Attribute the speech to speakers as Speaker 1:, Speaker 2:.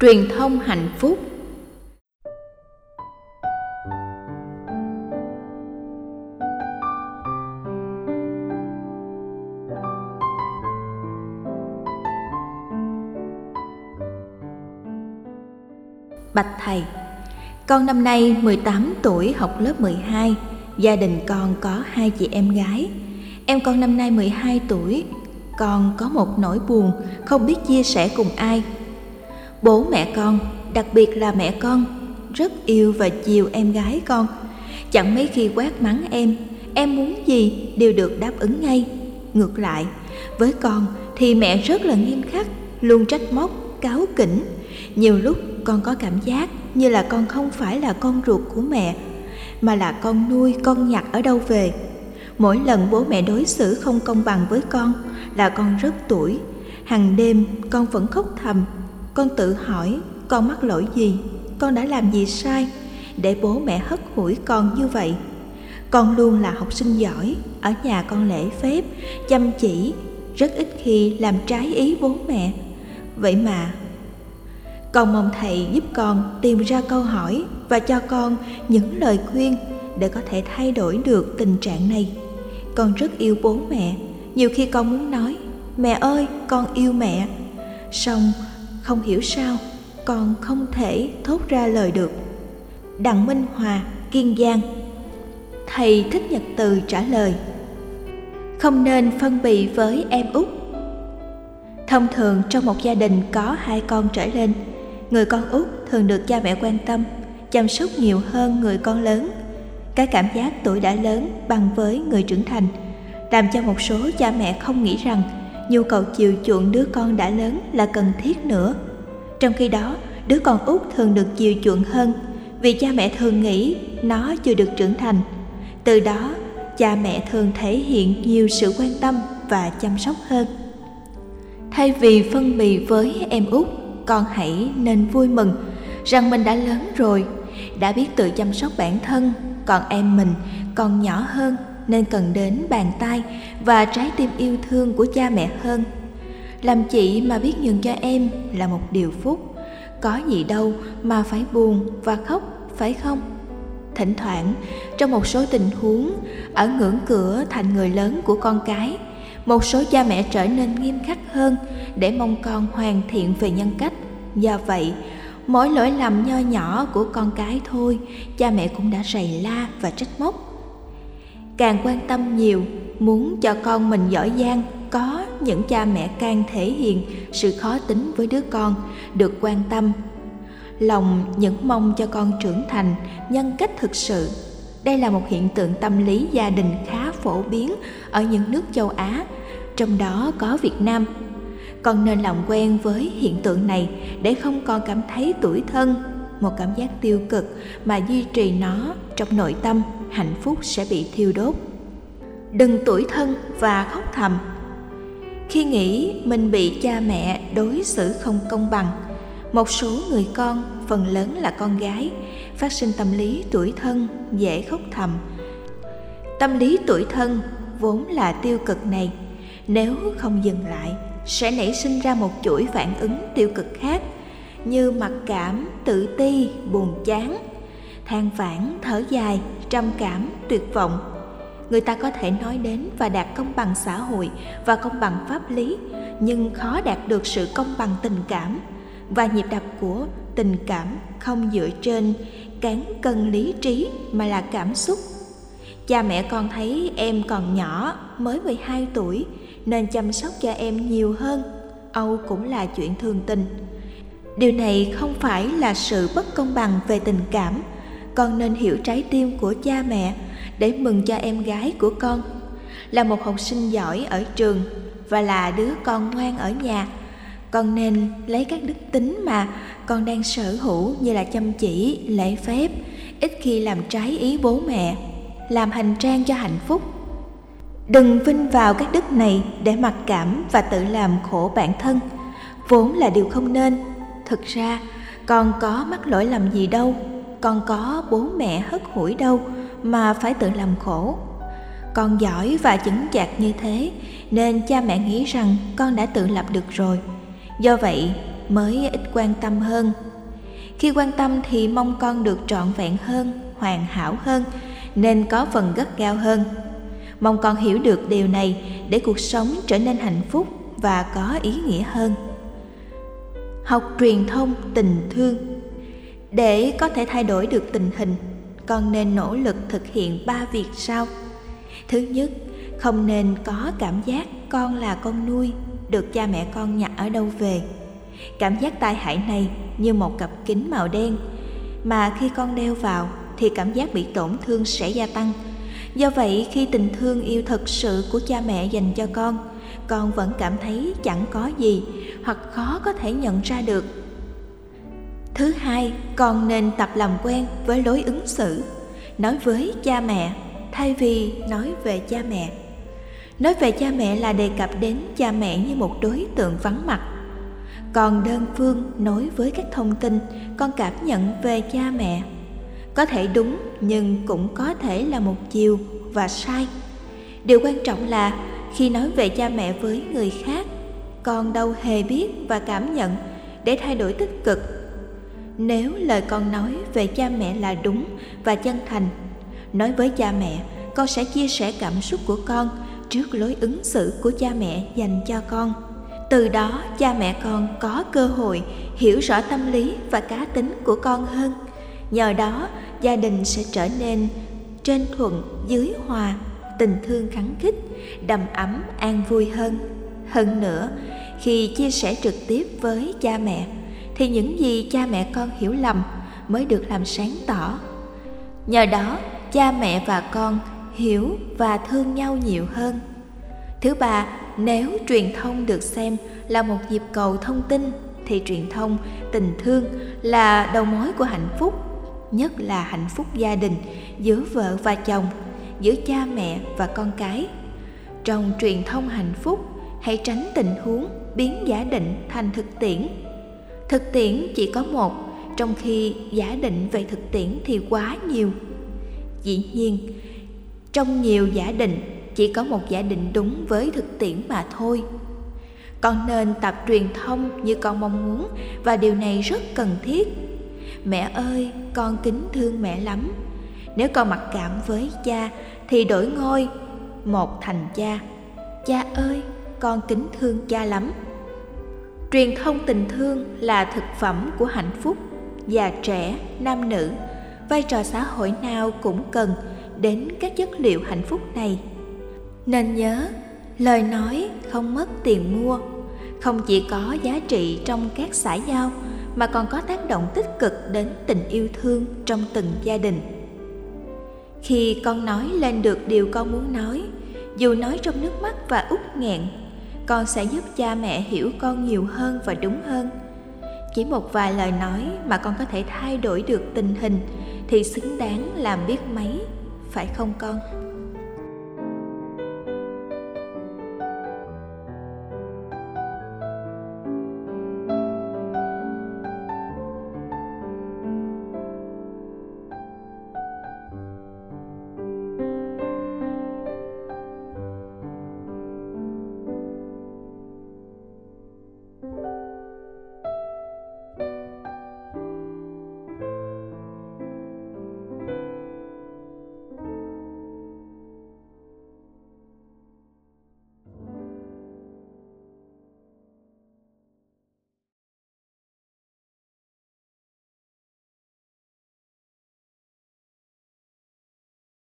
Speaker 1: truyền thông hạnh phúc Bạch thầy, con năm nay 18 tuổi học lớp 12, gia đình con có hai chị em gái. Em con năm nay 12 tuổi, con có một nỗi buồn không biết chia sẻ cùng ai. Bố mẹ con, đặc biệt là mẹ con, rất yêu và chiều em gái con. Chẳng mấy khi quát mắng em, em muốn gì đều được đáp ứng ngay. Ngược lại, với con thì mẹ rất là nghiêm khắc, luôn trách móc, cáo kỉnh. Nhiều lúc con có cảm giác như là con không phải là con ruột của mẹ mà là con nuôi con nhặt ở đâu về mỗi lần bố mẹ đối xử không công bằng với con là con rất tuổi hàng đêm con vẫn khóc thầm con tự hỏi, con mắc lỗi gì? Con đã làm gì sai để bố mẹ hất hủi con như vậy? Con luôn là học sinh giỏi, ở nhà con lễ phép, chăm chỉ, rất ít khi làm trái ý bố mẹ. Vậy mà con mong thầy giúp con tìm ra câu hỏi và cho con những lời khuyên để có thể thay đổi được tình trạng này. Con rất yêu bố mẹ, nhiều khi con muốn nói, mẹ ơi, con yêu mẹ. Song không hiểu sao còn không thể thốt ra lời được. Đặng minh hòa, kiên giang. Thầy thích nhật từ trả lời, không nên phân bì với em út. Thông thường trong một gia đình có hai con trở lên, người con út thường được cha mẹ quan tâm, chăm sóc nhiều hơn người con lớn. Cái cảm giác tuổi đã lớn bằng với người trưởng thành, làm cho một số cha mẹ không nghĩ rằng nhu cầu chiều chuộng đứa con đã lớn là cần thiết nữa. Trong khi đó, đứa con út thường được chiều chuộng hơn vì cha mẹ thường nghĩ nó chưa được trưởng thành. Từ đó, cha mẹ thường thể hiện nhiều sự quan tâm và chăm sóc hơn. Thay vì phân bì với em út, con hãy nên vui mừng rằng mình đã lớn rồi, đã biết tự chăm sóc bản thân, còn em mình còn nhỏ hơn nên cần đến bàn tay và trái tim yêu thương của cha mẹ hơn. Làm chị mà biết nhường cho em là một điều phúc. Có gì đâu mà phải buồn và khóc, phải không? Thỉnh thoảng, trong một số tình huống, ở ngưỡng cửa thành người lớn của con cái, một số cha mẹ trở nên nghiêm khắc hơn để mong con hoàn thiện về nhân cách. Do vậy, mỗi lỗi lầm nho nhỏ của con cái thôi, cha mẹ cũng đã rầy la và trách móc càng quan tâm nhiều, muốn cho con mình giỏi giang, có những cha mẹ càng thể hiện sự khó tính với đứa con, được quan tâm. Lòng những mong cho con trưởng thành, nhân cách thực sự. Đây là một hiện tượng tâm lý gia đình khá phổ biến ở những nước châu á, trong đó có việt nam. Con nên làm quen với hiện tượng này để không còn cảm thấy tuổi thân, một cảm giác tiêu cực mà duy trì nó trong nội tâm hạnh phúc sẽ bị thiêu đốt. Đừng tuổi thân và khóc thầm. Khi nghĩ mình bị cha mẹ đối xử không công bằng, một số người con, phần lớn là con gái, phát sinh tâm lý tuổi thân, dễ khóc thầm. Tâm lý tuổi thân vốn là tiêu cực này, nếu không dừng lại, sẽ nảy sinh ra một chuỗi phản ứng tiêu cực khác, như mặc cảm, tự ti, buồn chán than vãn, thở dài, trầm cảm, tuyệt vọng. Người ta có thể nói đến và đạt công bằng xã hội và công bằng pháp lý, nhưng khó đạt được sự công bằng tình cảm. Và nhịp đập của tình cảm không dựa trên cán cân lý trí mà là cảm xúc. Cha mẹ con thấy em còn nhỏ, mới 12 tuổi, nên chăm sóc cho em nhiều hơn. Âu cũng là chuyện thường tình. Điều này không phải là sự bất công bằng về tình cảm con nên hiểu trái tim của cha mẹ để mừng cho em gái của con. Là một học sinh giỏi ở trường và là đứa con ngoan ở nhà, con nên lấy các đức tính mà con đang sở hữu như là chăm chỉ, lễ phép, ít khi làm trái ý bố mẹ, làm hành trang cho hạnh phúc. Đừng vinh vào các đức này để mặc cảm và tự làm khổ bản thân. Vốn là điều không nên. Thực ra, con có mắc lỗi lầm gì đâu con có bố mẹ hất hủi đâu mà phải tự làm khổ. Con giỏi và chững chạc như thế, nên cha mẹ nghĩ rằng con đã tự lập được rồi. Do vậy, mới ít quan tâm hơn. Khi quan tâm thì mong con được trọn vẹn hơn, hoàn hảo hơn, nên có phần gắt gao hơn. Mong con hiểu được điều này để cuộc sống trở nên hạnh phúc và có ý nghĩa hơn. Học truyền thông tình thương để có thể thay đổi được tình hình, con nên nỗ lực thực hiện ba việc sau. Thứ nhất, không nên có cảm giác con là con nuôi, được cha mẹ con nhặt ở đâu về. Cảm giác tai hại này như một cặp kính màu đen, mà khi con đeo vào thì cảm giác bị tổn thương sẽ gia tăng. Do vậy, khi tình thương yêu thật sự của cha mẹ dành cho con con vẫn cảm thấy chẳng có gì hoặc khó có thể nhận ra được thứ hai con nên tập làm quen với lối ứng xử. Nói với cha mẹ, thay vì nói về cha mẹ. Nói về cha mẹ là đề cập đến cha mẹ như một đối tượng vắng mặt. Còn đơn phương nói với các thông tin, con cảm nhận về cha mẹ. Có thể đúng, nhưng cũng có thể là một chiều và sai. Điều quan trọng là, khi nói về cha mẹ với người khác, con đâu hề biết và cảm nhận để thay đổi tích cực nếu lời con nói về cha mẹ là đúng và chân thành, nói với cha mẹ, con sẽ chia sẻ cảm xúc của con trước lối ứng xử của cha mẹ dành cho con. Từ đó, cha mẹ con có cơ hội hiểu rõ tâm lý và cá tính của con hơn. Nhờ đó, gia đình sẽ trở nên trên thuận, dưới hòa, tình thương khắng khích, đầm ấm, an vui hơn. Hơn nữa, khi chia sẻ trực tiếp với cha mẹ thì những gì cha mẹ con hiểu lầm mới được làm sáng tỏ. Nhờ đó, cha mẹ và con hiểu và thương nhau nhiều hơn. Thứ ba, nếu truyền thông được xem là một dịp cầu thông tin, thì truyền thông, tình thương là đầu mối của hạnh phúc, nhất là hạnh phúc gia đình, giữa vợ và chồng, giữa cha mẹ và con cái. Trong truyền thông hạnh phúc, hãy tránh tình huống biến giả định thành thực tiễn thực tiễn chỉ có một, trong khi giả định về thực tiễn thì quá nhiều. Dĩ nhiên, trong nhiều giả định, chỉ có một giả định đúng với thực tiễn mà thôi. Con nên tập truyền thông như con mong muốn và điều này rất cần thiết. Mẹ ơi, con kính thương mẹ lắm. Nếu con mặc cảm với cha thì đổi ngôi, một thành cha. Cha ơi, con kính thương cha lắm truyền thông tình thương là thực phẩm của hạnh phúc già trẻ, nam nữ. Vai trò xã hội nào cũng cần đến các chất liệu hạnh phúc này. Nên nhớ, lời nói không mất tiền mua. Không chỉ có giá trị trong các xã giao, mà còn có tác động tích cực đến tình yêu thương trong từng gia đình. Khi con nói lên được điều con muốn nói, dù nói trong nước mắt và út nghẹn con sẽ giúp cha mẹ hiểu con nhiều hơn và đúng hơn. Chỉ một vài lời nói mà con có thể thay đổi được tình hình thì xứng đáng làm biết mấy, phải không con?